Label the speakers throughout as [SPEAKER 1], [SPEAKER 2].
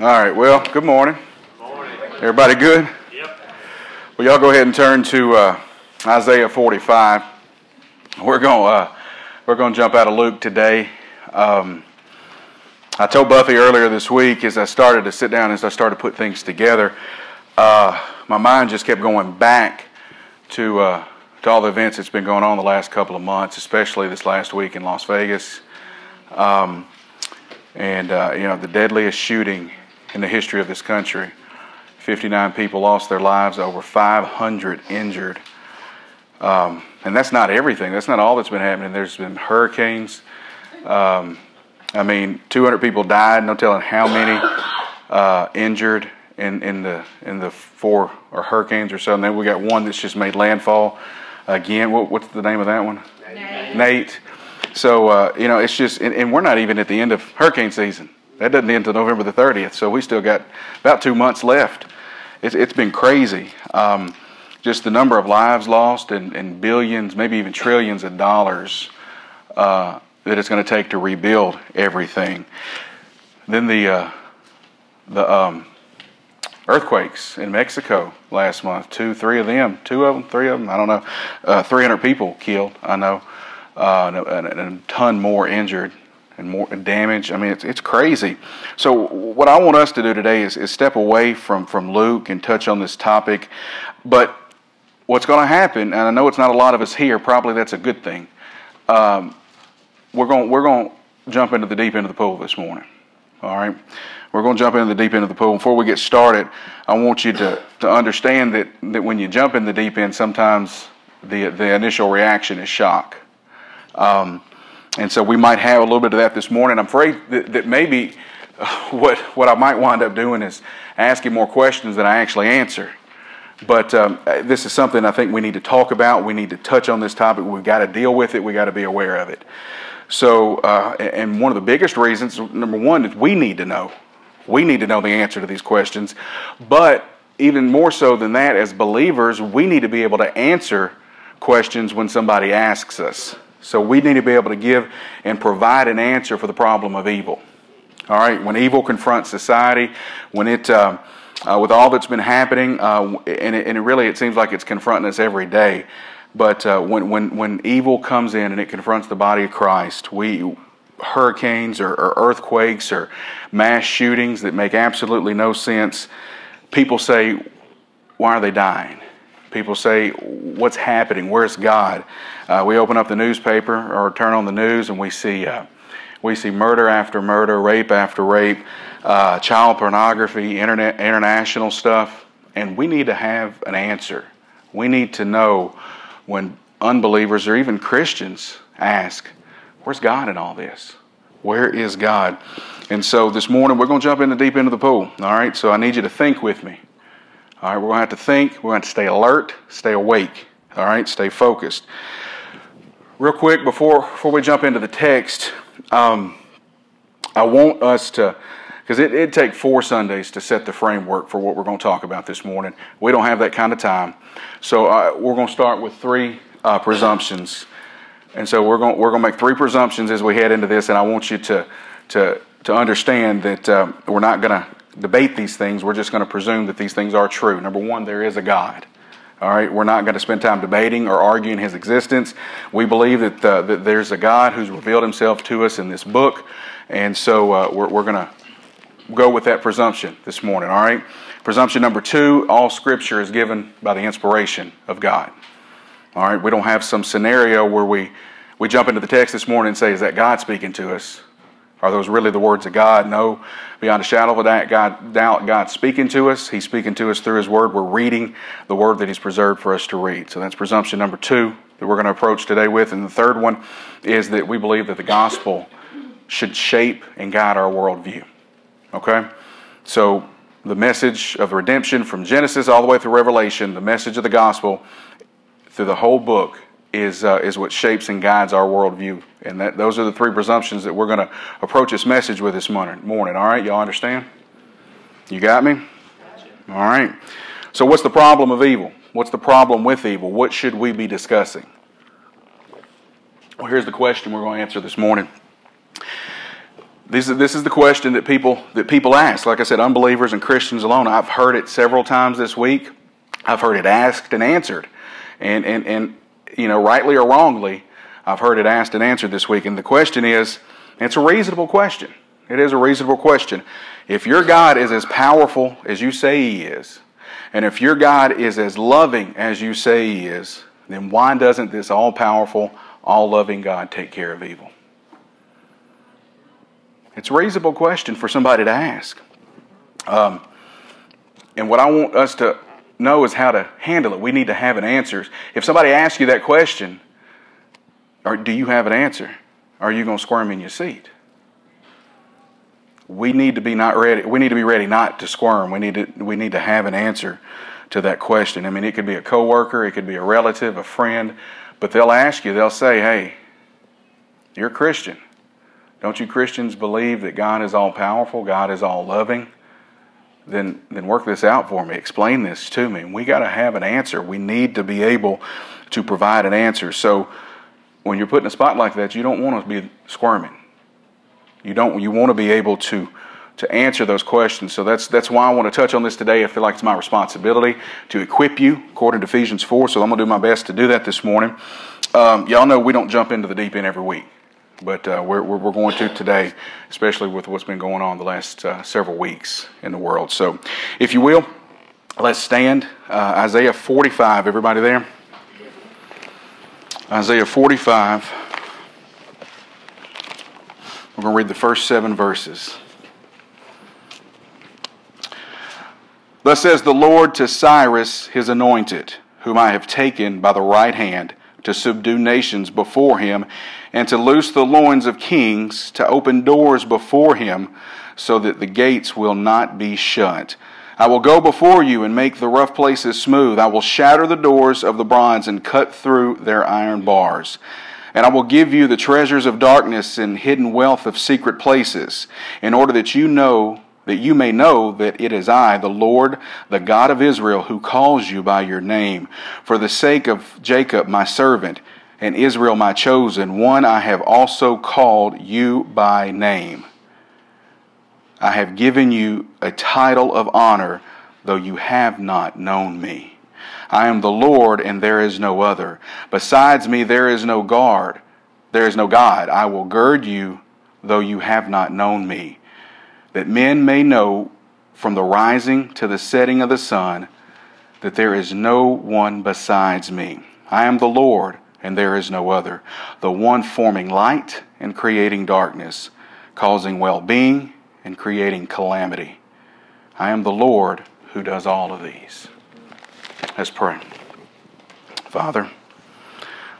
[SPEAKER 1] All right. Well, good morning.
[SPEAKER 2] Morning.
[SPEAKER 1] Everybody good?
[SPEAKER 2] Yep.
[SPEAKER 1] Well, y'all go ahead and turn to uh, Isaiah 45. We're going uh, we're going to jump out of Luke today. Um, I told Buffy earlier this week as I started to sit down as I started to put things together, uh, my mind just kept going back to uh, to all the events that's been going on the last couple of months, especially this last week in Las Vegas. Um, and uh, you know the deadliest shooting in the history of this country. 59 people lost their lives, over 500 injured. Um, and that's not everything. That's not all that's been happening. There's been hurricanes. Um, I mean, 200 people died. No telling how many uh, injured in, in the in the four or hurricanes or so. And then we got one that's just made landfall again. What, what's the name of that one?
[SPEAKER 3] Nate.
[SPEAKER 1] Nate. So uh, you know, it's just, and, and we're not even at the end of hurricane season. That doesn't end until November the 30th. So we still got about two months left. It's, it's been crazy. Um, just the number of lives lost and, and billions, maybe even trillions of dollars uh, that it's going to take to rebuild everything. Then the uh, the um, earthquakes in Mexico last month. Two, three of them, two of them, three of them. I don't know. Uh, 300 people killed. I know, uh, and, and, and a ton more injured and more damage. I mean, it's, it's crazy. So, what I want us to do today is, is step away from, from Luke and touch on this topic. But what's going to happen, and I know it's not a lot of us here, probably that's a good thing. Um, we're going we're going to jump into the deep end of the pool this morning. All right, we're going to jump into the deep end of the pool. Before we get started, I want you to to understand that that when you jump in the deep end, sometimes the the initial reaction is shock. Um, and so we might have a little bit of that this morning. I'm afraid that, that maybe what what I might wind up doing is asking more questions than I actually answer. But um, this is something I think we need to talk about. We need to touch on this topic. We've got to deal with it. We've got to be aware of it. So, uh, and one of the biggest reasons, number one, is we need to know. We need to know the answer to these questions. But even more so than that, as believers, we need to be able to answer questions when somebody asks us. So we need to be able to give and provide an answer for the problem of evil. All right, when evil confronts society, when it, uh, uh, with all that's been happening, uh, and, it, and it really it seems like it's confronting us every day. But uh, when, when, when evil comes in and it confronts the body of Christ, we hurricanes or, or earthquakes or mass shootings that make absolutely no sense, people say, "Why are they dying?" People say, What's happening? Where's God? Uh, we open up the newspaper or turn on the news and we see, uh, we see murder after murder, rape after rape, uh, child pornography, internet, international stuff. And we need to have an answer. We need to know when unbelievers or even Christians ask, Where's God in all this? Where is God? And so this morning we're going to jump in the deep end of the pool. All right, so I need you to think with me. All right, we're going to have to think. We're going to, stay alert, stay awake. All right, stay focused. Real quick before before we jump into the text, um, I want us to because it, it'd take four Sundays to set the framework for what we're going to talk about this morning. We don't have that kind of time, so uh, we're going to start with three uh, presumptions, and so we're going we're going to make three presumptions as we head into this, and I want you to to to understand that uh, we're not going to debate these things. We're just going to presume that these things are true. Number one, there is a God. All right, we're not going to spend time debating or arguing his existence. We believe that, uh, that there's a God who's revealed himself to us in this book, and so uh, we're, we're going to go with that presumption this morning. All right, presumption number two: all Scripture is given by the inspiration of God. All right, we don't have some scenario where we we jump into the text this morning and say, "Is that God speaking to us?" Are those really the words of God? No. Beyond a shadow of a doubt, God's speaking to us. He's speaking to us through His Word. We're reading the Word that He's preserved for us to read. So that's presumption number two that we're going to approach today with. And the third one is that we believe that the gospel should shape and guide our worldview. Okay? So the message of redemption from Genesis all the way through Revelation, the message of the gospel through the whole book is, uh, is what shapes and guides our worldview. And that, those are the three presumptions that we're going to approach this message with this morning. morning. All right, y'all understand? You got me? All right. So, what's the problem of evil? What's the problem with evil? What should we be discussing? Well, here's the question we're going to answer this morning this is, this is the question that people that people ask. Like I said, unbelievers and Christians alone. I've heard it several times this week. I've heard it asked and answered, and and and you know, rightly or wrongly, I've heard it asked and answered this week. And the question is, it's a reasonable question. It is a reasonable question. If your God is as powerful as you say He is, and if your God is as loving as you say He is, then why doesn't this all powerful, all loving God take care of evil? It's a reasonable question for somebody to ask. Um, and what I want us to know is how to handle it. We need to have an answer. If somebody asks you that question, or do you have an answer? Are you going to squirm in your seat? We need to be not ready. We need to be ready not to squirm. We need to we need to have an answer to that question. I mean, it could be a coworker, it could be a relative, a friend, but they'll ask you. They'll say, "Hey, you're a Christian. Don't you Christians believe that God is all powerful? God is all loving?" Then, then work this out for me. Explain this to me. We got to have an answer. We need to be able to provide an answer. So, when you're put in a spot like that, you don't want to be squirming. You don't. You want to be able to to answer those questions. So that's that's why I want to touch on this today. I feel like it's my responsibility to equip you according to Ephesians four. So I'm going to do my best to do that this morning. Um, y'all know we don't jump into the deep end every week, but uh, we're, we're going to today, especially with what's been going on the last uh, several weeks in the world. So, if you will, let's stand. Uh, Isaiah 45. Everybody there? Isaiah 45. We're going to read the first seven verses. Thus says the Lord to Cyrus, his anointed, whom I have taken by the right hand to subdue nations before him, and to loose the loins of kings, to open doors before him, so that the gates will not be shut. I will go before you and make the rough places smooth. I will shatter the doors of the bronze and cut through their iron bars. And I will give you the treasures of darkness and hidden wealth of secret places, in order that you know that you may know that it is I, the Lord, the God of Israel, who calls you by your name. For the sake of Jacob, my servant, and Israel, my chosen one, I have also called you by name. I have given you a title of honor, though you have not known me. I am the Lord, and there is no other. Besides me, there is no guard. There is no God. I will gird you, though you have not known me, that men may know from the rising to the setting of the sun that there is no one besides me. I am the Lord, and there is no other, the one forming light and creating darkness, causing well being and creating calamity. I am the Lord who does all of these. Let's pray. Father,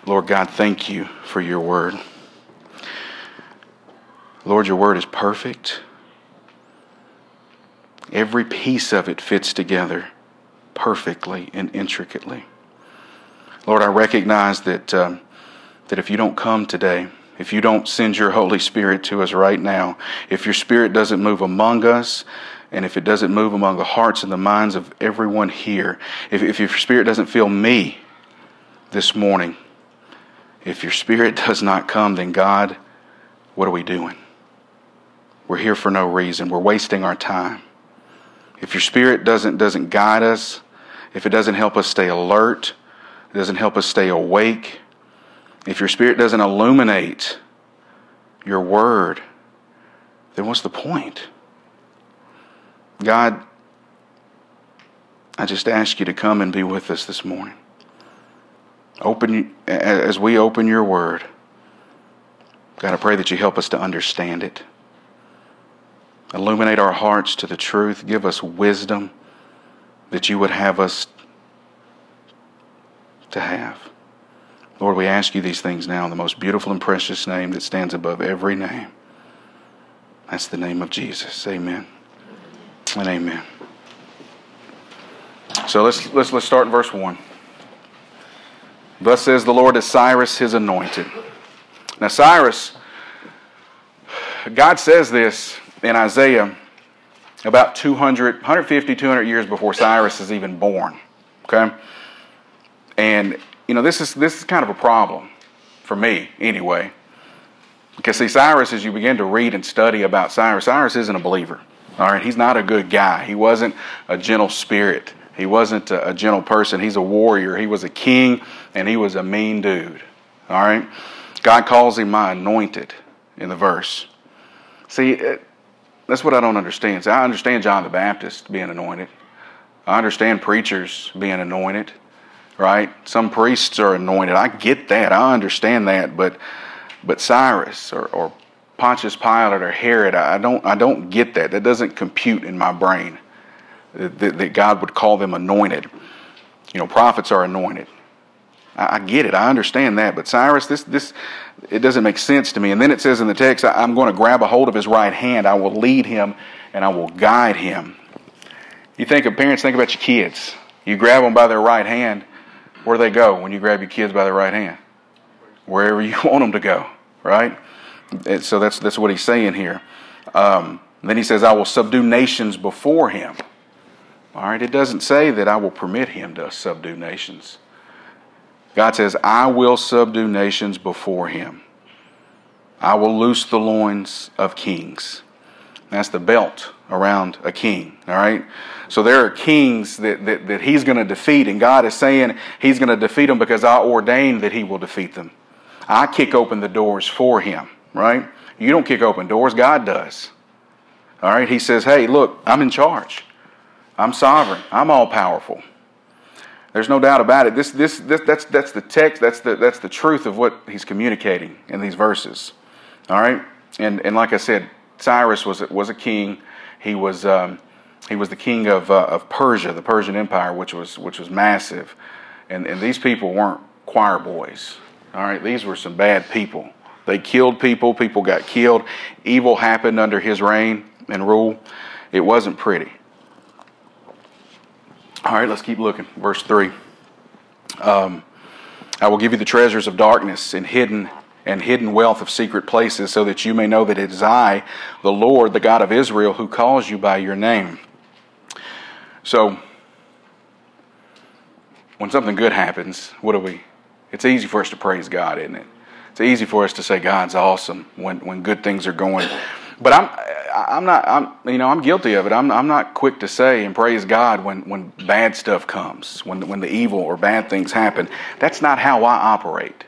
[SPEAKER 1] Lord God, thank you for your word. Lord, your word is perfect. Every piece of it fits together perfectly and intricately. Lord, I recognize that, um, that if you don't come today, if you don't send your Holy Spirit to us right now, if your Spirit doesn't move among us, and if it doesn't move among the hearts and the minds of everyone here, if, if your spirit doesn't feel me this morning, if your spirit does not come, then God, what are we doing? We're here for no reason. We're wasting our time. If your spirit doesn't, doesn't guide us, if it doesn't help us stay alert, it doesn't help us stay awake, if your spirit doesn't illuminate your word, then what's the point? God, I just ask you to come and be with us this morning. Open as we open your word. God, I pray that you help us to understand it. Illuminate our hearts to the truth. Give us wisdom that you would have us to have. Lord, we ask you these things now in the most beautiful and precious name that stands above every name. That's the name of Jesus. Amen and amen. So let's, let's, let's start in verse 1. Thus says the Lord to Cyrus, his anointed. Now, Cyrus, God says this in Isaiah about 200, 150, 200 years before Cyrus is even born. Okay? And, you know, this is, this is kind of a problem for me, anyway. Because see, Cyrus, as you begin to read and study about Cyrus, Cyrus isn't a believer. All right, he's not a good guy. He wasn't a gentle spirit. He wasn't a, gentle person. He's a warrior. He was a king, and he was a mean dude. All right, God calls him my anointed in the verse. See, it, that's what I don't understand. See, I understand John the Baptist being anointed. I understand preachers being anointed, right? Some priests are anointed. I get that. I understand that, but but Cyrus or, or Pontius Pilate or Herod, I don't, I don't get that. That doesn't compute in my brain that, that God would call them anointed. You know, prophets are anointed. I, I, get it. I understand that. But Cyrus, this, this, it doesn't make sense to me. And then it says in the text, I'm going to grab a hold of his right hand. I will lead him and I will guide him. You think of parents, think about your kids. You grab them by their right hand. Where they go when you grab your kids by the right hand? Wherever you want them to go, right? And so that's, that's what he's saying here. Um, then he says, I will subdue nations before him. All right, it doesn't say that I will permit him to subdue nations. God says, I will subdue nations before him. I will loose the loins of kings. That's the belt around a king. All right? So there are kings that, that, that he's going to defeat, and God is saying he's going to defeat them because I ordained that he will defeat them. I kick open the doors for him right? You don't kick open doors, God does. All right? He says, hey, look, I'm in charge. I'm sovereign. I'm all powerful. There's no doubt about it. This, this, this, that's, that's the text, that's the, that's the truth of what he's communicating in these verses. All right? And, and like I said, Cyrus was, was a king. He was, um, he was the king of, uh, of Persia, the Persian Empire, which was, which was massive. And, and these people weren't choir boys. All right? These were some bad people. They killed people, people got killed. Evil happened under his reign and rule. It wasn't pretty. All right, let's keep looking. Verse 3. Um, I will give you the treasures of darkness and hidden and hidden wealth of secret places, so that you may know that it is I, the Lord, the God of Israel, who calls you by your name. So, when something good happens, what do we? It's easy for us to praise God, isn't it? It's easy for us to say God's awesome when, when good things are going. But I'm I'm not I'm you know I'm guilty of it. I'm I'm not quick to say and praise God when when bad stuff comes, when when the evil or bad things happen. That's not how I operate.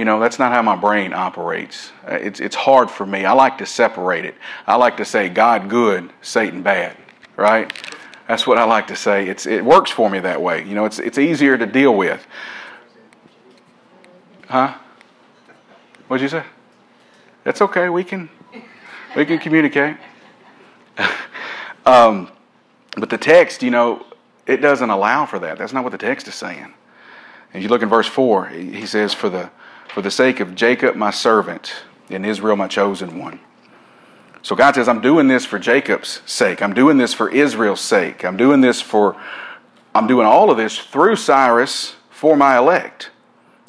[SPEAKER 1] You know, that's not how my brain operates. Uh, it's it's hard for me. I like to separate it. I like to say God good, Satan bad, right? That's what I like to say. It's it works for me that way. You know, it's it's easier to deal with. Huh? What'd you say? That's okay. We can we can communicate. um, but the text, you know, it doesn't allow for that. That's not what the text is saying. And you look in verse four, he says, "For the for the sake of Jacob, my servant, and Israel, my chosen one." So God says, "I'm doing this for Jacob's sake. I'm doing this for Israel's sake. I'm doing this for I'm doing all of this through Cyrus for my elect."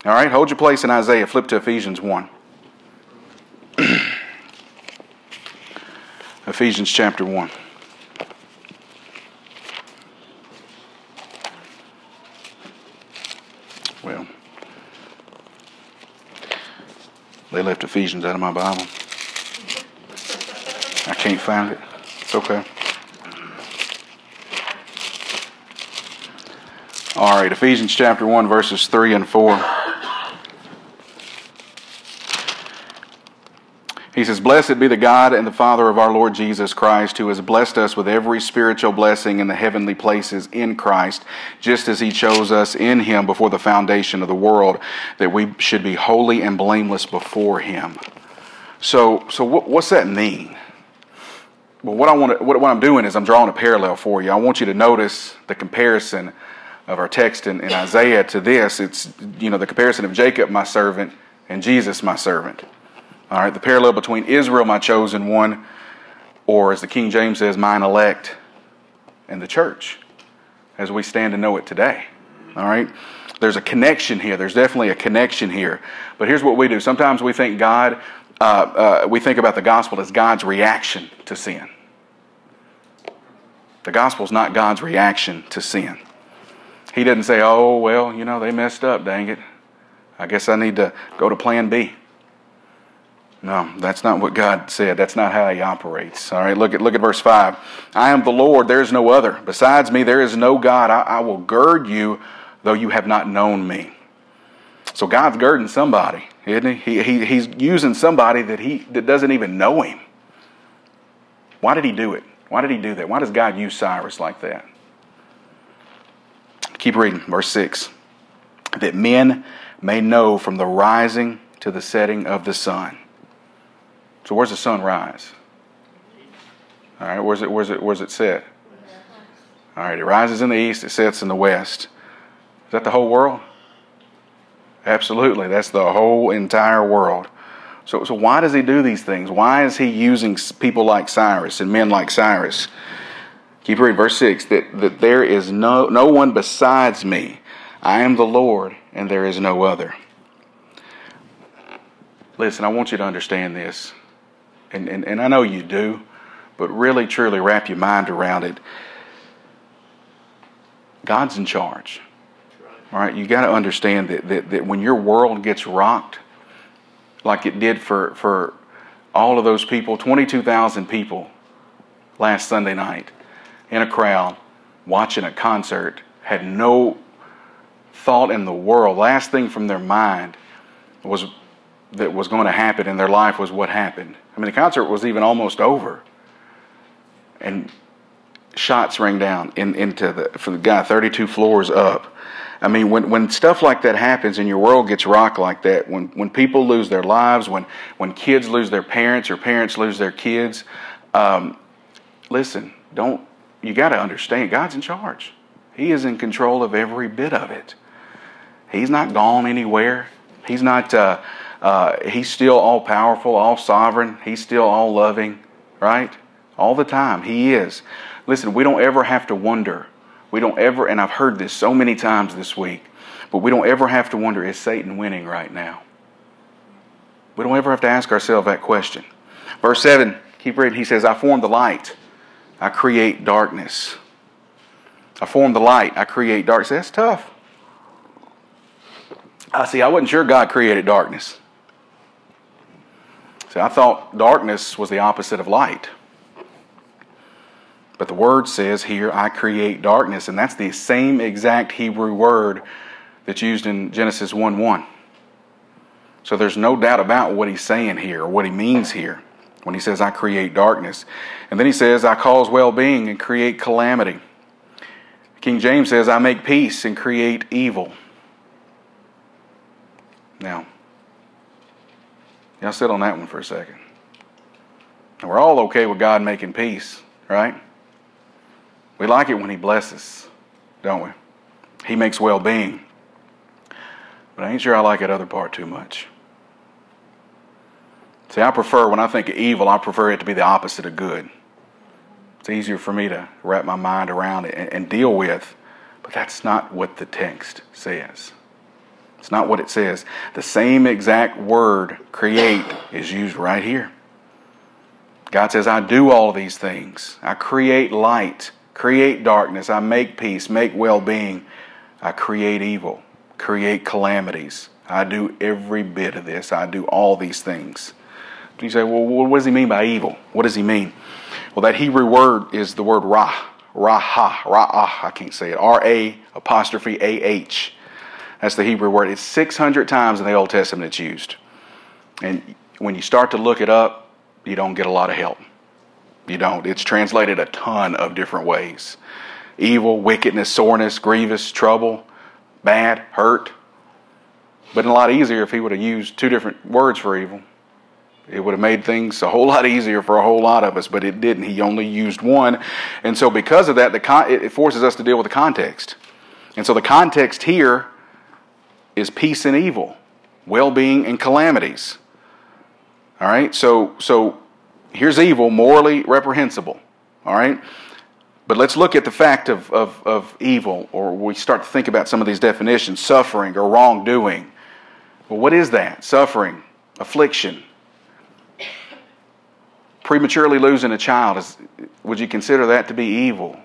[SPEAKER 1] All right, hold your place in Isaiah. Flip to Ephesians 1. Ephesians chapter 1. Well, they left Ephesians out of my Bible. I can't find it. It's okay. All right, Ephesians chapter 1, verses 3 and 4. He says, Blessed be the God and the Father of our Lord Jesus Christ, who has blessed us with every spiritual blessing in the heavenly places in Christ, just as he chose us in him before the foundation of the world, that we should be holy and blameless before him. So, so what, what's that mean? Well, what, I want to, what, what I'm doing is I'm drawing a parallel for you. I want you to notice the comparison of our text in, in Isaiah to this. It's, you know, the comparison of Jacob, my servant, and Jesus, my servant. All right, the parallel between Israel, my chosen one, or as the King James says, mine elect, and the church, as we stand to know it today. All right, there's a connection here. There's definitely a connection here. But here's what we do. Sometimes we think God, uh, uh, we think about the gospel as God's reaction to sin. The gospel is not God's reaction to sin. He didn't say, "Oh well, you know they messed up. Dang it. I guess I need to go to Plan B." No, that's not what God said. That's not how He operates. All right, look at look at verse five. I am the Lord; there is no other. Besides me, there is no God. I, I will gird you, though you have not known me. So God's girding somebody, isn't he? he, he he's using somebody that he that doesn't even know Him. Why did He do it? Why did He do that? Why does God use Cyrus like that? Keep reading, verse six. That men may know from the rising to the setting of the sun so where's the sun rise? All right, where's it, where's it, where's it set? All right, it rises in the east, it sets in the west. Is that the whole world? Absolutely, that's the whole entire world. So, so why does he do these things? Why is he using people like Cyrus and men like Cyrus? Keep reading, verse 6 that, that there is no, no one besides me. I am the Lord, and there is no other. Listen, I want you to understand this and, and, and I know you do, but really truly wrap your mind around it. God's in charge. All right, you got to understand that, that, that when your world gets rocked, like it did for, for all of those people, 22,000 people last Sunday night in a crowd watching a concert, had no thought in the world. Last thing from their mind was that was going to happen in their life was what happened. I mean, the concert was even almost over, and shots rang down in, into the for the guy 32 floors up. I mean, when when stuff like that happens and your world gets rocked like that, when when people lose their lives, when when kids lose their parents or parents lose their kids, um, listen, don't you got to understand God's in charge. He is in control of every bit of it. He's not gone anywhere. He's not. Uh, uh, he's still all powerful, all sovereign. He's still all loving, right? All the time. He is. Listen, we don't ever have to wonder. We don't ever, and I've heard this so many times this week, but we don't ever have to wonder is Satan winning right now? We don't ever have to ask ourselves that question. Verse 7, keep reading. He says, I form the light, I create darkness. I form the light, I create darkness. That's tough. I see, I wasn't sure God created darkness. See, I thought darkness was the opposite of light. But the word says here, I create darkness, and that's the same exact Hebrew word that's used in Genesis 1 1. So there's no doubt about what he's saying here, or what he means here, when he says, I create darkness. And then he says, I cause well being and create calamity. King James says, I make peace and create evil. Now, Y'all sit on that one for a second. We're all okay with God making peace, right? We like it when He blesses, don't we? He makes well being. But I ain't sure I like that other part too much. See, I prefer, when I think of evil, I prefer it to be the opposite of good. It's easier for me to wrap my mind around it and, and deal with, but that's not what the text says. It's not what it says. The same exact word, create, is used right here. God says, I do all these things. I create light, create darkness, I make peace, make well being. I create evil, create calamities. I do every bit of this. I do all these things. You say, well, what does he mean by evil? What does he mean? Well, that Hebrew word is the word ra, raha, ra'ah, I can't say it, R A apostrophe A H. That's the Hebrew word. It's 600 times in the Old Testament it's used. And when you start to look it up, you don't get a lot of help. You don't. It's translated a ton of different ways evil, wickedness, soreness, grievous, trouble, bad, hurt. But a lot easier if he would have used two different words for evil. It would have made things a whole lot easier for a whole lot of us, but it didn't. He only used one. And so, because of that, the con- it forces us to deal with the context. And so, the context here is peace and evil, well-being and calamities. All right? So so here's evil, morally reprehensible. All right? But let's look at the fact of, of, of evil, or we start to think about some of these definitions suffering or wrongdoing. Well, what is that? Suffering, affliction, prematurely losing a child. Is, would you consider that to be evil?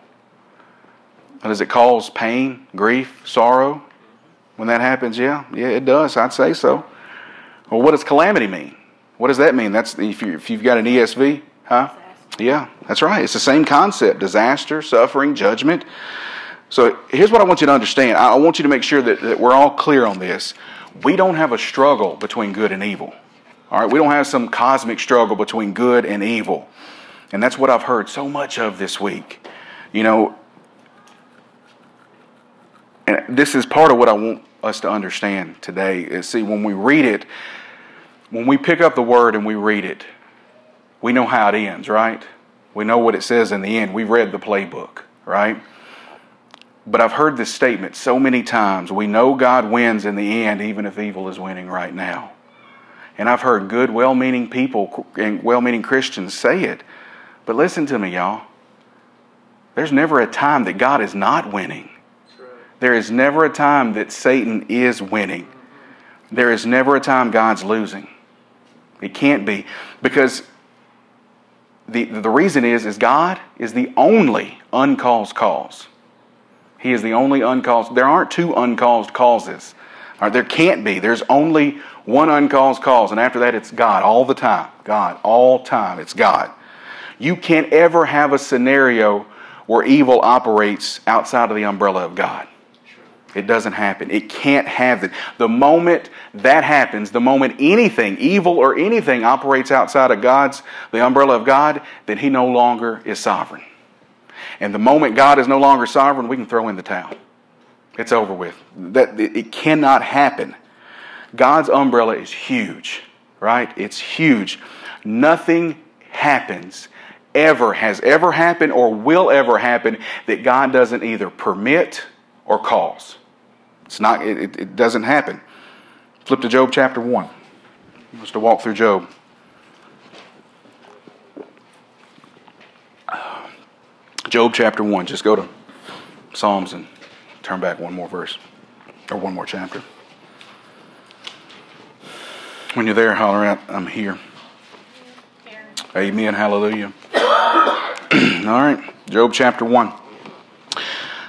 [SPEAKER 1] does it cause pain, grief, sorrow? When that happens, yeah, yeah, it does. I'd say so. Well, what does calamity mean? What does that mean? That's if, you, if you've got an ESV, huh? Yeah, that's right. It's the same concept disaster, suffering, judgment. So here's what I want you to understand. I want you to make sure that, that we're all clear on this. We don't have a struggle between good and evil. All right, we don't have some cosmic struggle between good and evil. And that's what I've heard so much of this week. You know, and this is part of what I want us to understand today. Is see, when we read it, when we pick up the word and we read it, we know how it ends, right? We know what it says in the end. We read the playbook, right? But I've heard this statement so many times. We know God wins in the end, even if evil is winning right now. And I've heard good, well meaning people and well meaning Christians say it. But listen to me, y'all. There's never a time that God is not winning. There is never a time that Satan is winning. There is never a time God's losing. It can't be. Because the, the reason is, is God is the only uncaused cause. He is the only uncaused. There aren't two uncaused causes. Right, there can't be. There's only one uncaused cause, and after that, it's God all the time. God, all time, it's God. You can't ever have a scenario where evil operates outside of the umbrella of God. It doesn't happen. It can't have it. The moment that happens, the moment anything, evil or anything, operates outside of God's, the umbrella of God, then He no longer is sovereign. And the moment God is no longer sovereign, we can throw in the towel. It's over with. That it cannot happen. God's umbrella is huge, right? It's huge. Nothing happens ever has ever happened or will ever happen that God doesn't either permit or cause. It's not, it, it doesn't happen. Flip to Job chapter 1. Just to walk through Job. Job chapter 1. Just go to Psalms and turn back one more verse or one more chapter. When you're there, holler out, I'm here. Amen. Hallelujah. All right. Job chapter 1.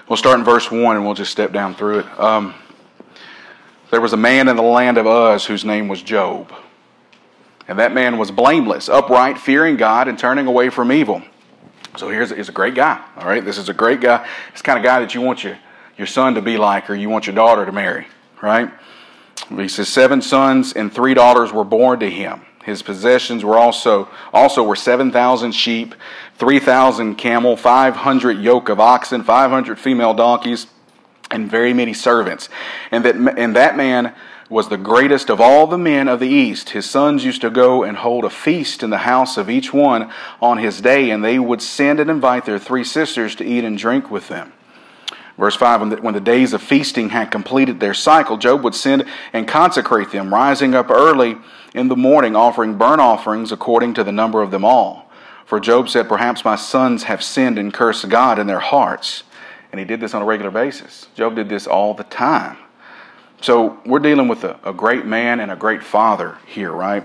[SPEAKER 1] We'll start in verse 1 and we'll just step down through it. Um, there was a man in the land of Uz whose name was Job. And that man was blameless, upright, fearing God, and turning away from evil. So here's, here's a great guy. All right, this is a great guy. It's kind of guy that you want your, your son to be like or you want your daughter to marry, right? He says, Seven sons and three daughters were born to him. His possessions were also also were seven thousand sheep, three thousand camel, five hundred yoke of oxen, five hundred female donkeys, and very many servants. And that and that man was the greatest of all the men of the east. His sons used to go and hold a feast in the house of each one on his day, and they would send and invite their three sisters to eat and drink with them. Verse 5 when the, when the, days of feasting had completed their cycle, Job would send and consecrate them, rising up early in the morning offering burnt offerings according to the number of them all. For Job said, Perhaps my sons have sinned and cursed God in their hearts. And he did this on a regular basis. Job did this all the time. So we're dealing with a, a great man and a great father here, right?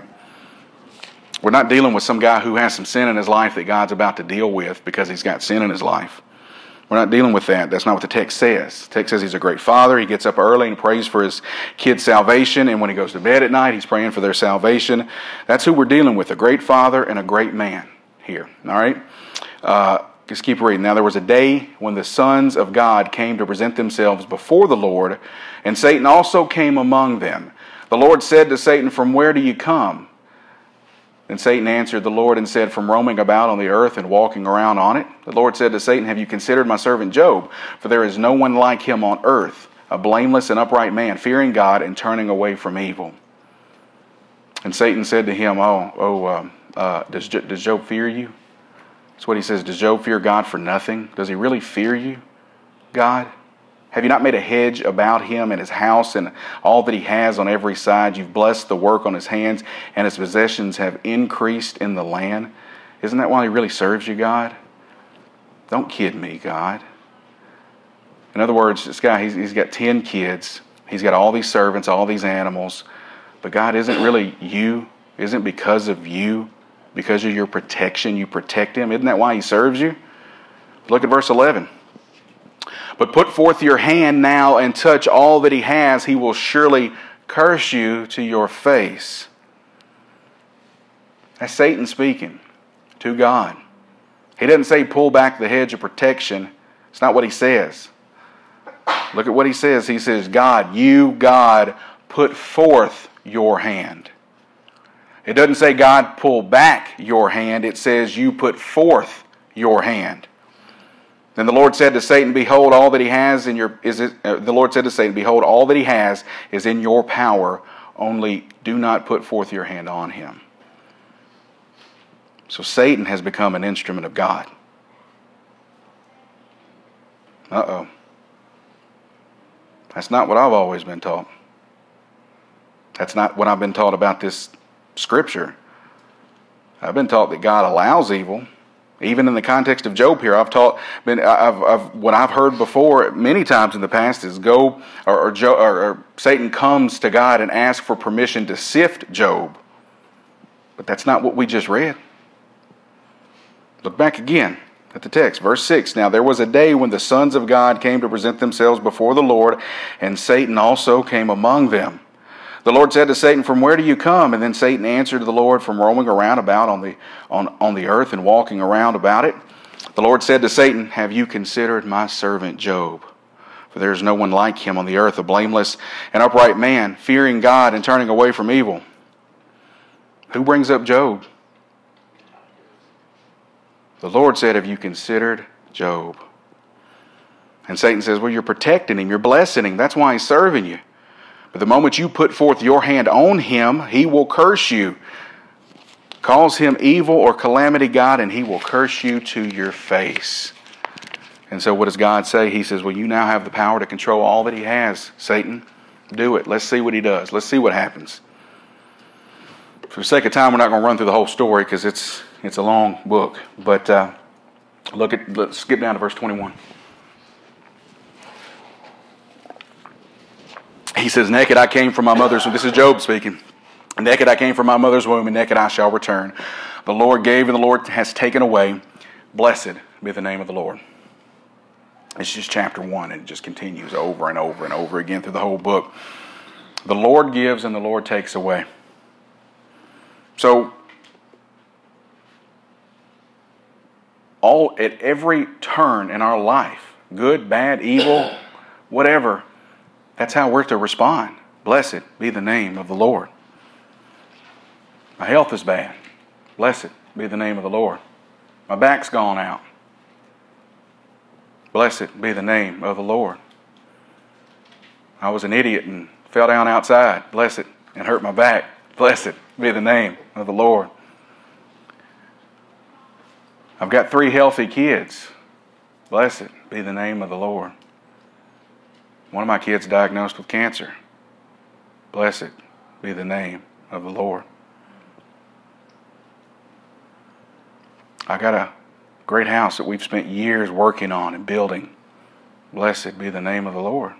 [SPEAKER 1] We're not dealing with some guy who has some sin in his life that God's about to deal with because he's got sin in his life. We're not dealing with that. That's not what the text says. The text says he's a great father. He gets up early and prays for his kids' salvation. And when he goes to bed at night, he's praying for their salvation. That's who we're dealing with a great father and a great man here. All right? Uh, just keep reading. Now, there was a day when the sons of God came to present themselves before the Lord, and Satan also came among them. The Lord said to Satan, From where do you come? Then Satan answered the Lord and said, From roaming about on the earth and walking around on it. The Lord said to Satan, Have you considered my servant Job? For there is no one like him on earth, a blameless and upright man, fearing God and turning away from evil. And Satan said to him, Oh, oh uh, uh, does, does Job fear you? That's what he says. Does Job fear God for nothing? Does he really fear you, God? Have you not made a hedge about him and his house and all that he has on every side? You've blessed the work on his hands, and his possessions have increased in the land. Isn't that why he really serves you, God? Don't kid me, God. In other words, this guy, he's, he's got 10 kids. He's got all these servants, all these animals. But God isn't really you, isn't because of you, because of your protection. You protect him. Isn't that why he serves you? Look at verse 11. But put forth your hand now and touch all that he has. He will surely curse you to your face. That's Satan speaking to God. He doesn't say pull back the hedge of protection. It's not what he says. Look at what he says. He says, God, you, God, put forth your hand. It doesn't say God pull back your hand. It says you put forth your hand. Then the Lord said to Satan, Behold, all that he has in your is it, uh, the Lord said to Satan, Behold, all that he has is in your power. Only do not put forth your hand on him. So Satan has become an instrument of God. Uh oh. That's not what I've always been taught. That's not what I've been taught about this scripture. I've been taught that God allows evil. Even in the context of Job here, I've taught, been, I've, I've, what I've heard before many times in the past is go, or, or, Job, or, or Satan comes to God and asks for permission to sift Job. But that's not what we just read. Look back again at the text, verse 6. Now there was a day when the sons of God came to present themselves before the Lord, and Satan also came among them. The Lord said to Satan, From where do you come? And then Satan answered the Lord, From roaming around about on the, on, on the earth and walking around about it. The Lord said to Satan, Have you considered my servant Job? For there is no one like him on the earth, a blameless and upright man, fearing God and turning away from evil. Who brings up Job? The Lord said, Have you considered Job? And Satan says, Well, you're protecting him, you're blessing him. That's why he's serving you. But the moment you put forth your hand on him, he will curse you. Calls him evil or calamity God, and he will curse you to your face. And so, what does God say? He says, Well, you now have the power to control all that he has, Satan. Do it. Let's see what he does. Let's see what happens. For the sake of time, we're not going to run through the whole story because it's it's a long book, but uh, look at let's skip down to verse 21. He says, Naked I came from my mother's womb. This is Job speaking. Naked I came from my mother's womb, and naked I shall return. The Lord gave, and the Lord has taken away. Blessed be the name of the Lord. It's just chapter one, and it just continues over and over and over again through the whole book. The Lord gives, and the Lord takes away. So all at every turn in our life, good, bad, evil, whatever, that's how we're to respond. Blessed be the name of the Lord. My health is bad. Blessed be the name of the Lord. My back's gone out. Blessed be the name of the Lord. I was an idiot and fell down outside. Blessed and hurt my back. Blessed be the name of the Lord. I've got three healthy kids. Blessed be the name of the Lord. One of my kids diagnosed with cancer. Blessed be the name of the Lord. I got a great house that we've spent years working on and building. Blessed be the name of the Lord.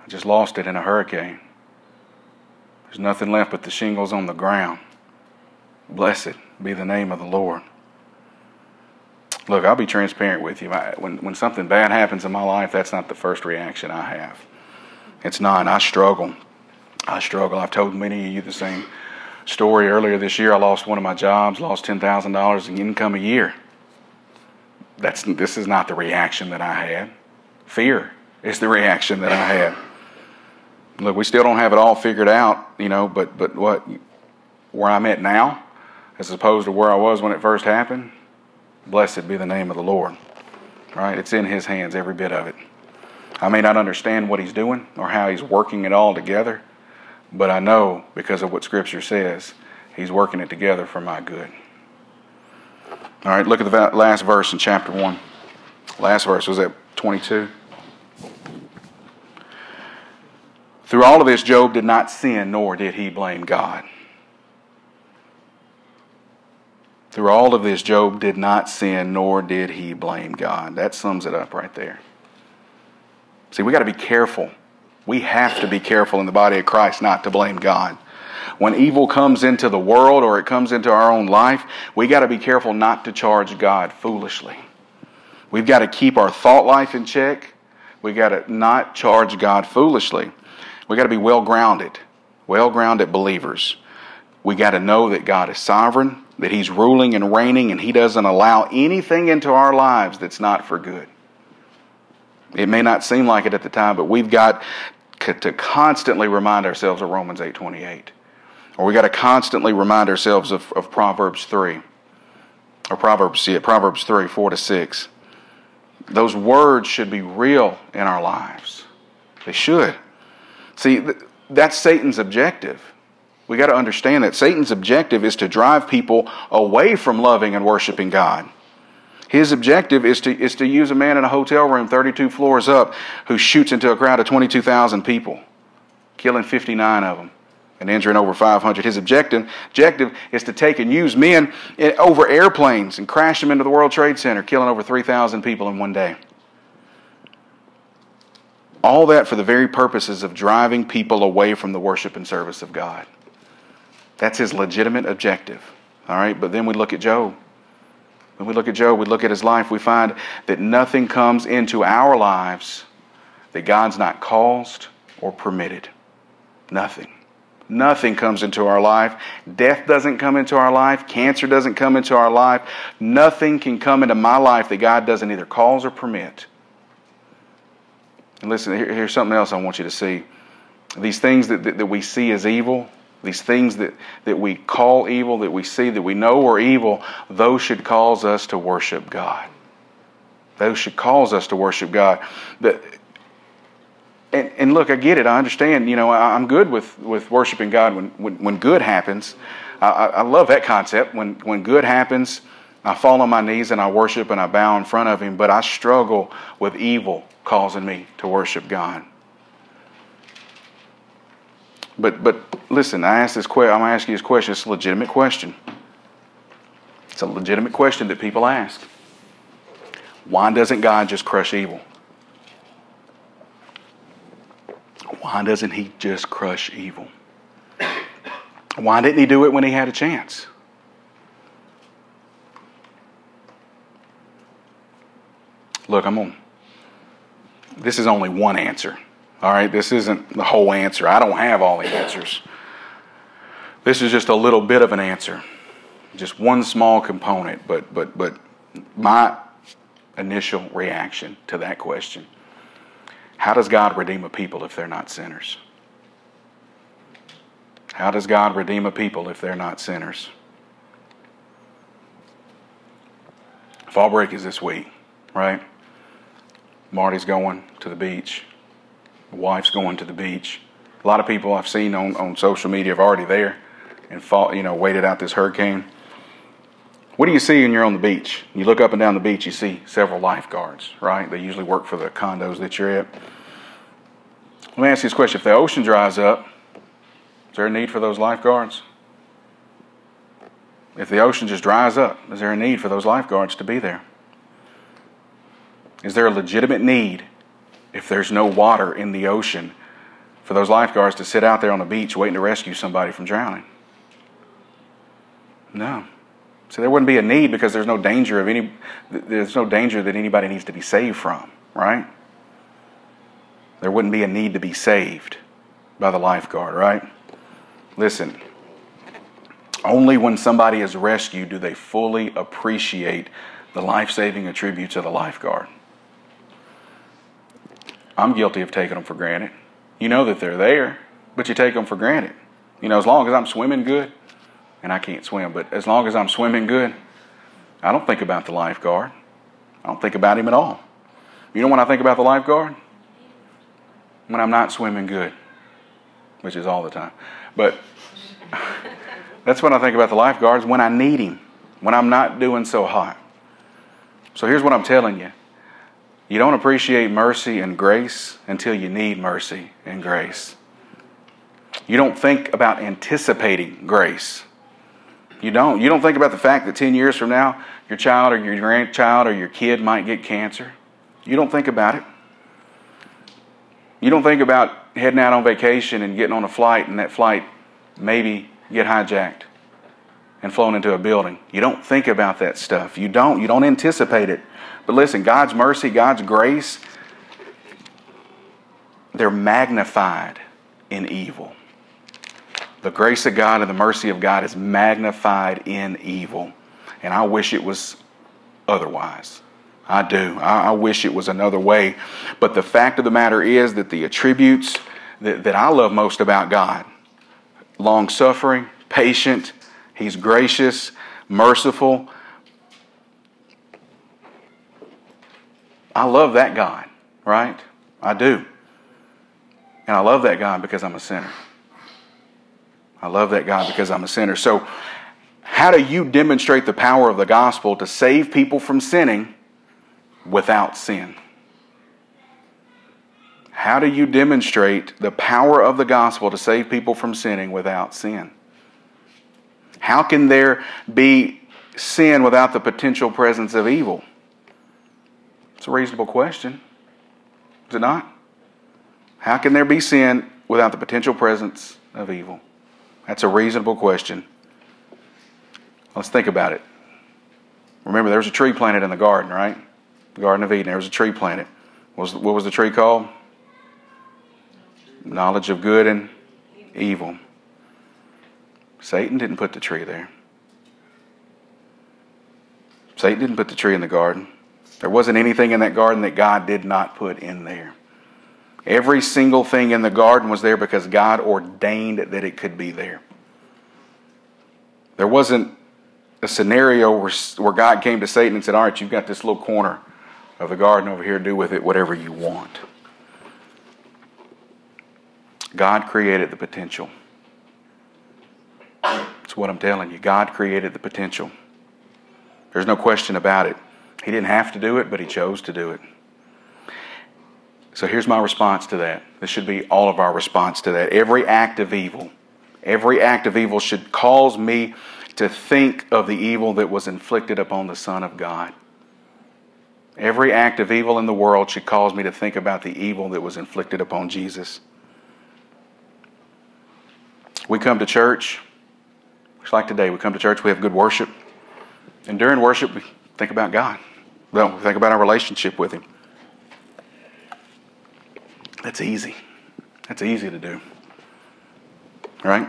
[SPEAKER 1] I just lost it in a hurricane. There's nothing left but the shingles on the ground. Blessed be the name of the Lord. Look, I'll be transparent with you. When, when something bad happens in my life, that's not the first reaction I have. It's not. I struggle. I struggle. I've told many of you the same story earlier this year. I lost one of my jobs, lost $10,000 in income a year. That's, this is not the reaction that I had. Fear is the reaction that I had. Look, we still don't have it all figured out, you know, but, but what, where I'm at now, as opposed to where I was when it first happened, Blessed be the name of the Lord. Right? It's in His hands, every bit of it. I may not understand what He's doing or how He's working it all together, but I know because of what Scripture says, He's working it together for my good. All right, look at the last verse in chapter 1. Last verse was at 22. Through all of this, Job did not sin, nor did he blame God. Through all of this, Job did not sin, nor did he blame God. That sums it up right there. See, we got to be careful. We have to be careful in the body of Christ not to blame God. When evil comes into the world or it comes into our own life, we got to be careful not to charge God foolishly. We've got to keep our thought life in check. We got to not charge God foolishly. We got to be well grounded, well grounded believers we got to know that God is sovereign, that He's ruling and reigning, and He doesn't allow anything into our lives that's not for good. It may not seem like it at the time, but we've got to constantly remind ourselves of Romans 8:28. Or we've got to constantly remind ourselves of, of Proverbs 3. Or Proverbs, it, Proverbs 3, 4 to 6. Those words should be real in our lives. They should. See, that's Satan's objective. We got to understand that Satan's objective is to drive people away from loving and worshiping God. His objective is to, is to use a man in a hotel room 32 floors up who shoots into a crowd of 22,000 people, killing 59 of them and injuring over 500. His objective, objective is to take and use men over airplanes and crash them into the World Trade Center, killing over 3,000 people in one day. All that for the very purposes of driving people away from the worship and service of God. That's his legitimate objective. All right, but then we look at Job. When we look at Job, we look at his life, we find that nothing comes into our lives that God's not caused or permitted. Nothing. Nothing comes into our life. Death doesn't come into our life. Cancer doesn't come into our life. Nothing can come into my life that God doesn't either cause or permit. And listen, here, here's something else I want you to see. These things that, that, that we see as evil, these things that, that we call evil, that we see, that we know are evil, those should cause us to worship God. Those should cause us to worship God. But, and, and look, I get it. I understand. You know, I'm good with, with worshiping God when, when, when good happens. I, I love that concept. When, when good happens, I fall on my knees and I worship and I bow in front of Him. But I struggle with evil causing me to worship God. But but listen, I ask this question. I'm going to ask you this question. It's a legitimate question. It's a legitimate question that people ask. Why doesn't God just crush evil? Why doesn't He just crush evil? Why didn't He do it when He had a chance? Look, I'm on. This is only one answer. All right, this isn't the whole answer. I don't have all the answers. This is just a little bit of an answer, just one small component, but but but my initial reaction to that question. How does God redeem a people if they're not sinners? How does God redeem a people if they're not sinners? Fall break is this week, right? Marty's going to the beach wife's going to the beach. A lot of people I've seen on, on social media are already there and fought, you know, waited out this hurricane. What do you see when you're on the beach? You look up and down the beach, you see several lifeguards, right? They usually work for the condos that you're at. Let me ask you this question. If the ocean dries up, is there a need for those lifeguards? If the ocean just dries up, is there a need for those lifeguards to be there? Is there a legitimate need if there's no water in the ocean for those lifeguards to sit out there on the beach waiting to rescue somebody from drowning? No. So there wouldn't be a need because there's no danger of any there's no danger that anybody needs to be saved from, right? There wouldn't be a need to be saved by the lifeguard, right? Listen. Only when somebody is rescued do they fully appreciate the life-saving attributes of the lifeguard. I'm guilty of taking them for granted. You know that they're there, but you take them for granted. You know, as long as I'm swimming good, and I can't swim, but as long as I'm swimming good, I don't think about the lifeguard. I don't think about him at all. You know when I think about the lifeguard? When I'm not swimming good, which is all the time. But that's when I think about the lifeguards when I need him, when I'm not doing so hot. So here's what I'm telling you you don't appreciate mercy and grace until you need mercy and grace. You don't think about anticipating grace. You don't. You don't think about the fact that 10 years from now, your child or your grandchild or your kid might get cancer. You don't think about it. You don't think about heading out on vacation and getting on a flight and that flight maybe get hijacked and flown into a building. You don't think about that stuff. You don't. You don't anticipate it. But listen, God's mercy, God's grace, they're magnified in evil. The grace of God and the mercy of God is magnified in evil. And I wish it was otherwise. I do. I, I, wish it was another way. But the fact of the matter is that the attributes that, that I love most about God long suffering, patient, He's gracious, merciful. I love that God, right? I do. And I love that God because I'm a sinner. I love that God because I'm a sinner. So, how do you demonstrate the power of the gospel to save people from sinning without sin? How do you demonstrate the power of the gospel to save people from sinning without sin? How can there be sin without the potential presence of evil? It's a reasonable question, is it not? How can there be sin without the potential presence of evil? That's a reasonable question. Let's think about it. Remember, there was a tree planted in the garden, right? The Garden of Eden. There was a tree planted. What was, what was the tree called? Knowledge of good and evil. Satan didn't put the tree there. Satan didn't put the tree in the garden. There wasn't anything in that garden that God did not put in there. Every single thing in the garden was there because God ordained that it could be there. There wasn't a scenario where, where God came to Satan and said, All right, you've got this little corner of the garden over here, do with it whatever you want. God created the potential. That's what I'm telling you. God created the potential. There's no question about it. He didn't have to do it, but He chose to do it. So here's my response to that. This should be all of our response to that. Every act of evil, every act of evil should cause me to think of the evil that was inflicted upon the Son of God. Every act of evil in the world should cause me to think about the evil that was inflicted upon Jesus. We come to church, it's like today, we come to church, we have good worship. And during worship, we think about God. We think about our relationship with Him. That's easy. That's easy to do. Right?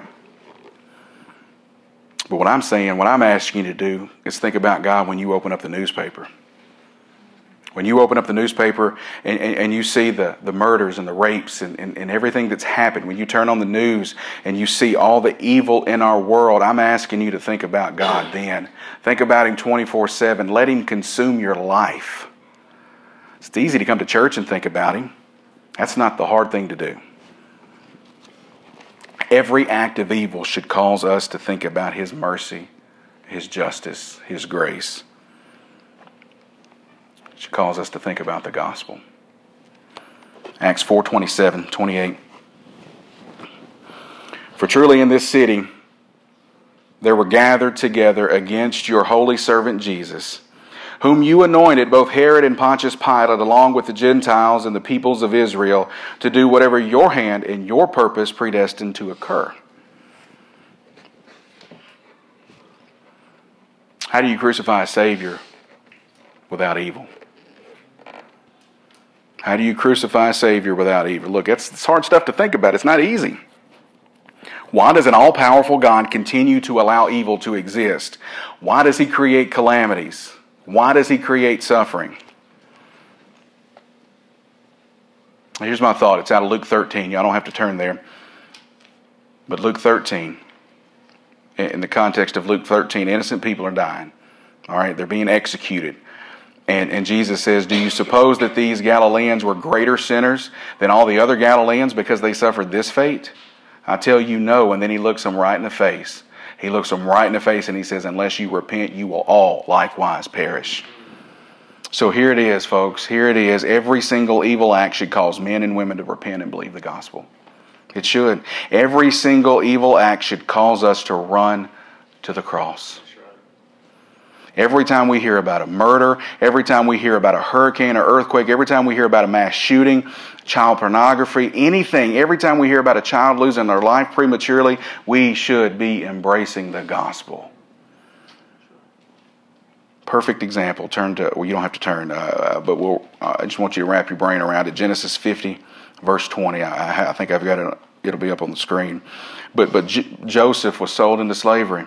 [SPEAKER 1] But what I'm saying, what I'm asking you to do is think about God when you open up the newspaper. When you open up the newspaper and, and, and you see the, the murders and the rapes and, and, and everything that's happened, when you turn on the news and you see all the evil in our world, I'm asking you to think about God then. Think about Him 24 7. Let Him consume your life. It's easy to come to church and think about Him. That's not the hard thing to do. Every act of evil should cause us to think about His mercy, His justice, His grace. Should cause us to think about the gospel. Acts 4 27, 28. For truly in this city there were gathered together against your holy servant Jesus whom you anointed, both Herod and Pontius Pilate, along with the Gentiles and the peoples of Israel, to do whatever your hand and your purpose predestined to occur. How do you crucify a Savior without evil? How do you crucify a Savior without evil? Look, it's, it's hard stuff to think about. It's not easy. Why does an all powerful God continue to allow evil to exist? Why does He create calamities? Why does he create suffering? Here's my thought. It's out of Luke 13. Y'all don't have to turn there. But Luke 13, in the context of Luke 13, innocent people are dying. All right, they're being executed. And, and Jesus says, Do you suppose that these Galileans were greater sinners than all the other Galileans because they suffered this fate? I tell you, no. And then he looks them right in the face he looks them right in the face and he says, Unless you repent, you will all likewise perish. So here it is, folks. Here it is. Every single evil act should cause men and women to repent and believe the gospel. It should. Every single evil act should cause us to run to the cross. Every time we hear about a murder, every time we hear about a hurricane or earthquake, every time we hear about a mass shooting, child pornography, anything, every time we hear about a child losing their life prematurely, we should be embracing the gospel. Perfect example. Turn to, well, you don't have to turn, uh, but we'll, uh, I just want you to wrap your brain around it. Genesis 50, verse 20. I, I think I've got it it'll be up on the screen. But but J- Joseph was sold into slavery.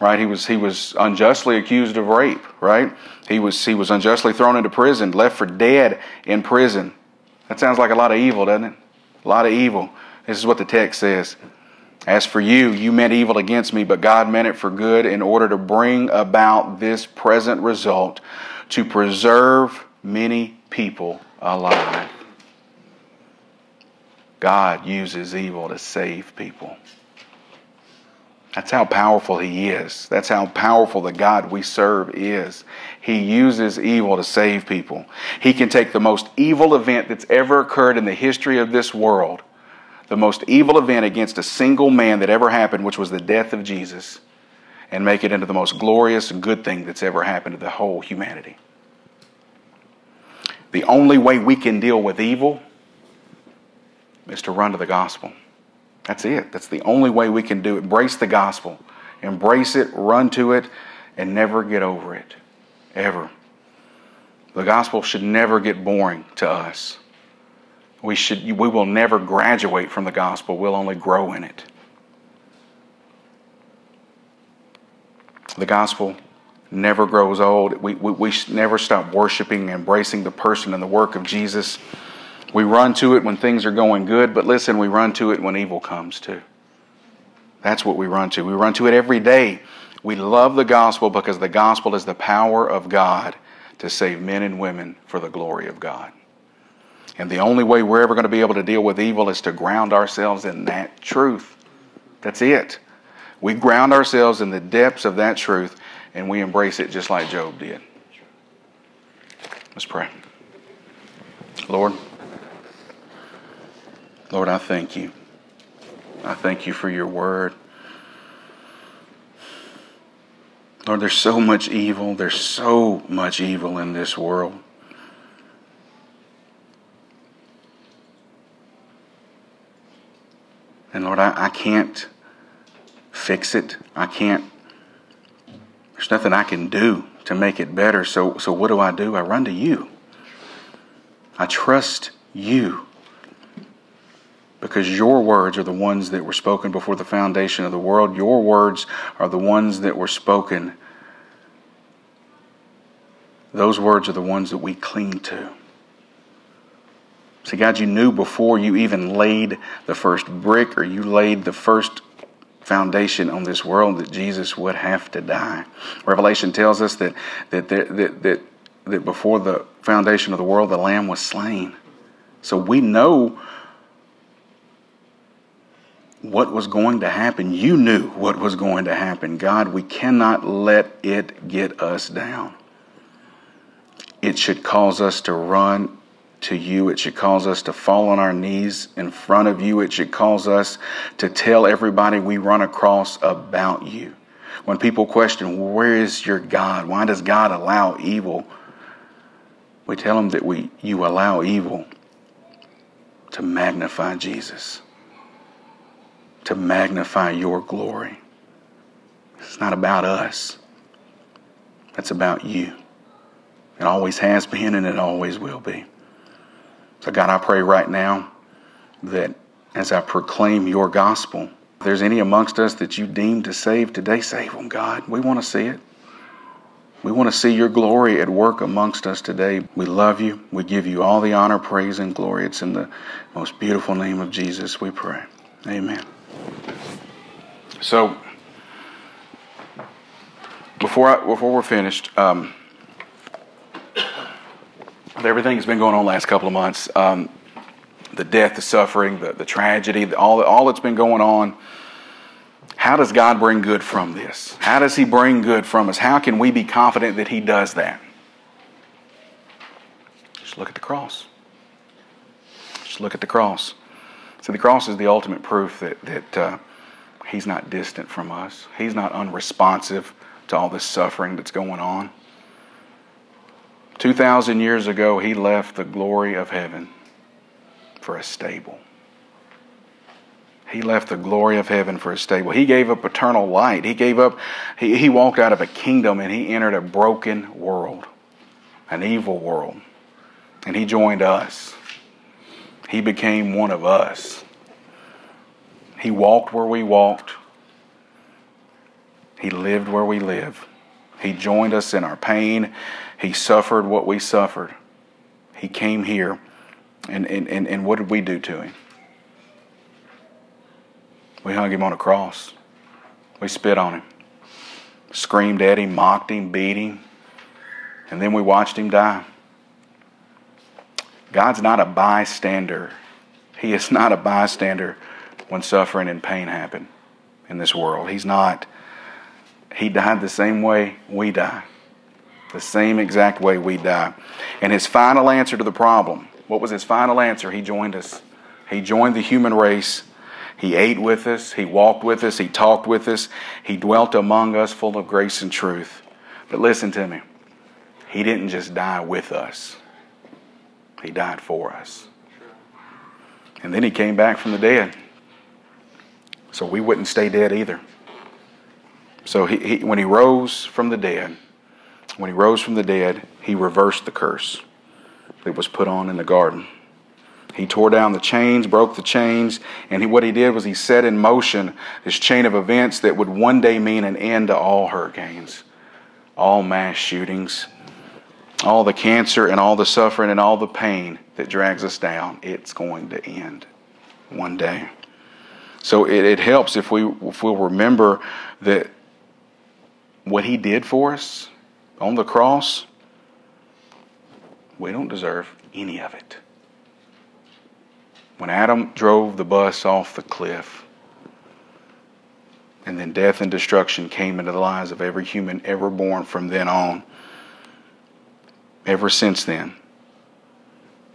[SPEAKER 1] Right? He was he was unjustly accused of rape, right? He was he was unjustly thrown into prison, left for dead in prison. That sounds like a lot of evil, doesn't it? A lot of evil. This is what the text says. As for you, you meant evil against me, but God meant it for good in order to bring about this present result to preserve many people alive. God uses evil to save people. That's how powerful He is. That's how powerful the God we serve is. He uses evil to save people. He can take the most evil event that's ever occurred in the history of this world, the most evil event against a single man that ever happened, which was the death of Jesus, and make it into the most glorious and good thing that's ever happened to the whole humanity. The only way we can deal with evil is to run to the gospel. That's it. That's the only way we can do it. Embrace the gospel. Embrace it, run to it, and never get over it. Ever. The gospel should never get boring to us. We, should, we will never graduate from the gospel, we'll only grow in it. The gospel never grows old. We, we, we never stop worshiping, embracing the person and the work of Jesus. We run to it when things are going good, but listen, we run to it when evil comes too. That's what we run to. We run to it every day. We love the gospel because the gospel is the power of God to save men and women for the glory of God. And the only way we're ever going to be able to deal with evil is to ground ourselves in that truth. That's it. We ground ourselves in the depths of that truth and we embrace it just like Job did. Let's pray. Lord, Lord, I thank you. I thank you for your word. Lord, there's so much evil. There's so much evil in this world. And Lord, I, I can't fix it. I can't, there's nothing I can do to make it better. So, so what do I do? I run to you. I trust you because your words are the ones that were spoken before the foundation of the world. Your words are the ones that were spoken. Those words are the ones that we cling to. See, God, you knew before you even laid the first brick or you laid the first foundation on this world that Jesus would have to die. Revelation tells us that, that, that, that, that, that before the foundation of the world, the Lamb was slain. So we know what was going to happen. You knew what was going to happen. God, we cannot let it get us down. It should cause us to run to you. It should cause us to fall on our knees in front of you. It should cause us to tell everybody we run across about you. When people question, where is your God? Why does God allow evil? We tell them that we, you allow evil to magnify Jesus to magnify your glory. It's not about us, it's about you. It always has been and it always will be. So, God, I pray right now that as I proclaim your gospel, if there's any amongst us that you deem to save today, save them, God. We want to see it. We want to see your glory at work amongst us today. We love you. We give you all the honor, praise, and glory. It's in the most beautiful name of Jesus we pray. Amen. So, before I, before we're finished, um, everything has been going on last couple of months. Um, the death, the suffering, the, the tragedy, the, all, all that's been going on. How does God bring good from this? How does He bring good from us? How can we be confident that He does that? Just look at the cross. Just look at the cross. So the cross is the ultimate proof that, that uh, He's not distant from us. He's not unresponsive to all this suffering that's going on. 2,000 years ago, He left the glory of heaven for a stable. He left the glory of heaven for a stable. He gave up eternal light. He gave up, he, he walked out of a kingdom and he entered a broken world, an evil world. And he joined us. He became one of us. He walked where we walked. He lived where we live. He joined us in our pain. He suffered what we suffered. He came here. And, and, and, and what did we do to him? We hung him on a cross. We spit on him, screamed at him, mocked him, beat him, and then we watched him die. God's not a bystander. He is not a bystander when suffering and pain happen in this world. He's not. He died the same way we die, the same exact way we die. And his final answer to the problem what was his final answer? He joined us. He joined the human race. He ate with us. He walked with us. He talked with us. He dwelt among us full of grace and truth. But listen to me. He didn't just die with us, He died for us. And then He came back from the dead. So we wouldn't stay dead either. So he, he, when he rose from the dead, when he rose from the dead, he reversed the curse that was put on in the garden. He tore down the chains, broke the chains, and he, what he did was he set in motion this chain of events that would one day mean an end to all hurricanes, all mass shootings, all the cancer and all the suffering and all the pain that drags us down. It's going to end one day. So it, it helps if we if we'll remember that what he did for us on the cross we don't deserve any of it. When Adam drove the bus off the cliff, and then death and destruction came into the lives of every human ever born from then on, ever since then,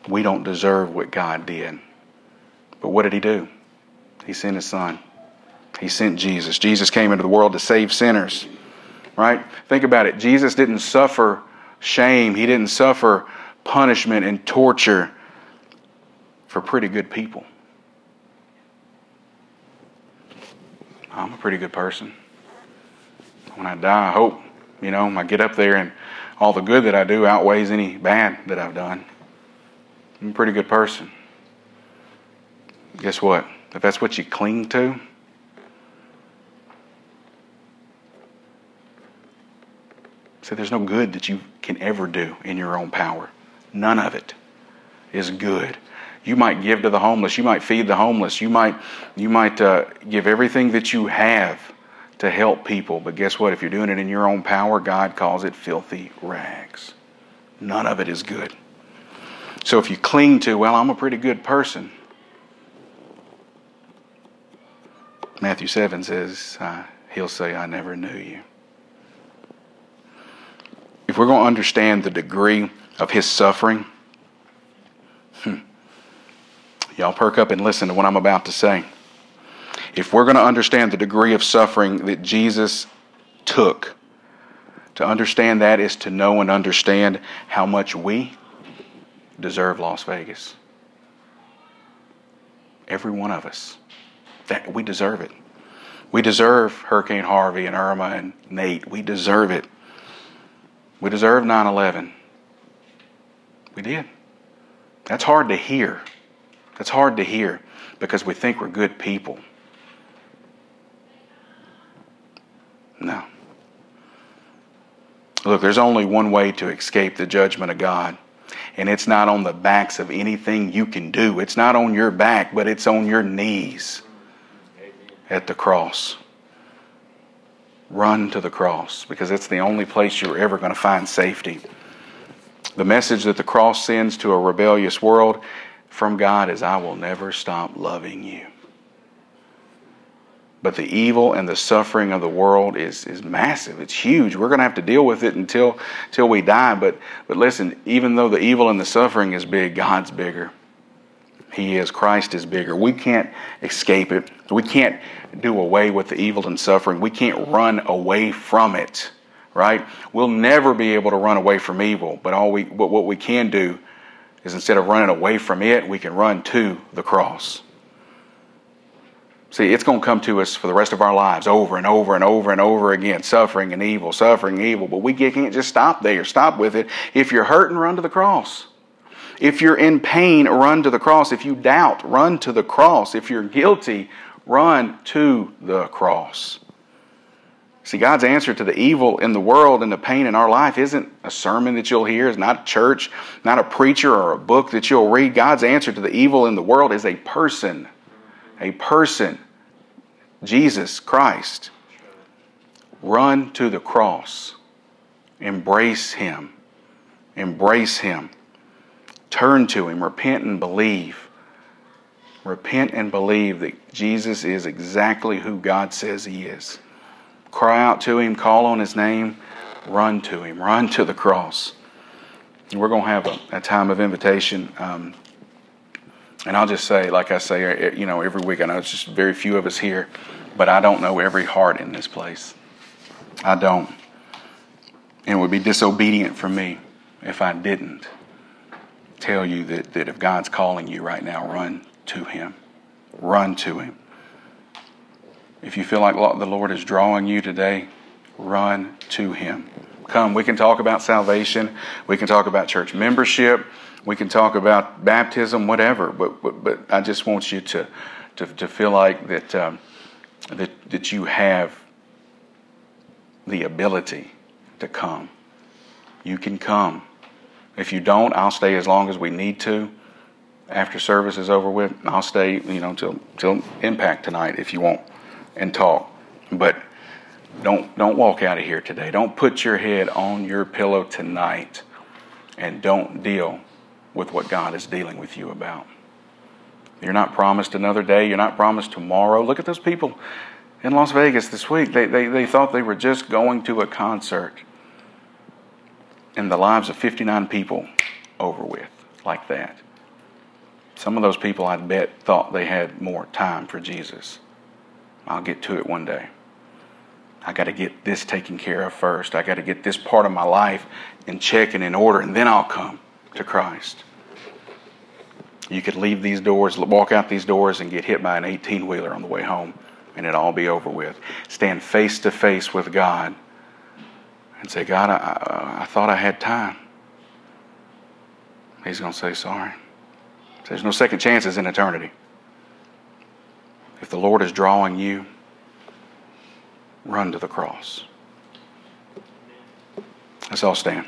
[SPEAKER 1] we don't deserve what God did. But what did He do? He sent His Son. He sent Jesus. Jesus came into the world to save sinners. Right? Think about it. Jesus didn't suffer shame, He didn't suffer punishment and torture for pretty good people. I'm a pretty good person. When I die, I hope, you know, I get up there and all the good that I do outweighs any bad that I've done. I'm a pretty good person. Guess what? If that's what you cling to, so there's no good that you can ever do in your own power. None of it is good. You might give to the homeless. You might feed the homeless. You might, you might uh, give everything that you have to help people. But guess what? If you're doing it in your own power, God calls it filthy rags. None of it is good. So if you cling to, well, I'm a pretty good person, Matthew 7 says, uh, He'll say, I never knew you. If we're going to understand the degree of his suffering. Hmm. Y'all perk up and listen to what I'm about to say. If we're going to understand the degree of suffering that Jesus took, to understand that is to know and understand how much we deserve Las Vegas. Every one of us. That we deserve it. We deserve Hurricane Harvey and Irma and Nate. We deserve it. We deserve 9 11. We did. That's hard to hear. That's hard to hear because we think we're good people. No. Look, there's only one way to escape the judgment of God. And it's not on the backs of anything you can do. It's not on your back, but it's on your knees at the cross. Run to the cross because it's the only place you're ever going to find safety. The message that the cross sends to a rebellious world from God is I will never stop loving you. But the evil and the suffering of the world is, is massive. It's huge. We're going to have to deal with it until, until we die. But, but listen, even though the evil and the suffering is big, God's bigger. He is. Christ is bigger. We can't escape it. We can't do away with the evil and suffering. We can't run away from it right? We'll never be able to run away from evil, but all we but what we can do is instead of running away from it, we can run to the cross. See, it's going to come to us for the rest of our lives over and over and over and over again suffering and evil, suffering and evil. But we can't just stop there, stop with it. If you're hurting, run to the cross. If you're in pain, run to the cross. If you doubt, run to the cross. If you're guilty, Run to the cross. See, God's answer to the evil in the world and the pain in our life isn't a sermon that you'll hear, it's not a church, not a preacher or a book that you'll read. God's answer to the evil in the world is a person. A person. Jesus Christ. Run to the cross. Embrace Him. Embrace Him. Turn to Him. Repent and believe. Repent and believe that Jesus is exactly who God says He is. Cry out to Him, call on His name, run to Him, run to the cross. And we're going to have a, a time of invitation. Um, and I'll just say, like I say, you know, every week, I know it's just very few of us here, but I don't know every heart in this place. I don't. And it would be disobedient for me if I didn't tell you that, that if God's calling you right now, run to Him. Run to Him. If you feel like the Lord is drawing you today, run to Him. Come, we can talk about salvation. We can talk about church membership. We can talk about baptism, whatever. But, but, but I just want you to, to, to feel like that, um, that, that you have the ability to come. You can come. If you don't, I'll stay as long as we need to. After service is over with, I'll stay, you know, till till impact tonight if you want and talk. But don't don't walk out of here today. Don't put your head on your pillow tonight and don't deal with what God is dealing with you about. You're not promised another day. You're not promised tomorrow. Look at those people in Las Vegas this week. They, they, they thought they were just going to a concert. And the lives of 59 people over with, like that. Some of those people, I bet, thought they had more time for Jesus. I'll get to it one day. I got to get this taken care of first. I got to get this part of my life in check and in order, and then I'll come to Christ. You could leave these doors, walk out these doors, and get hit by an 18 wheeler on the way home, and it all be over with. Stand face to face with God and say, God, I, I, I thought I had time. He's going to say, Sorry. There's no second chances in eternity. If the Lord is drawing you, run to the cross. Let's all stand.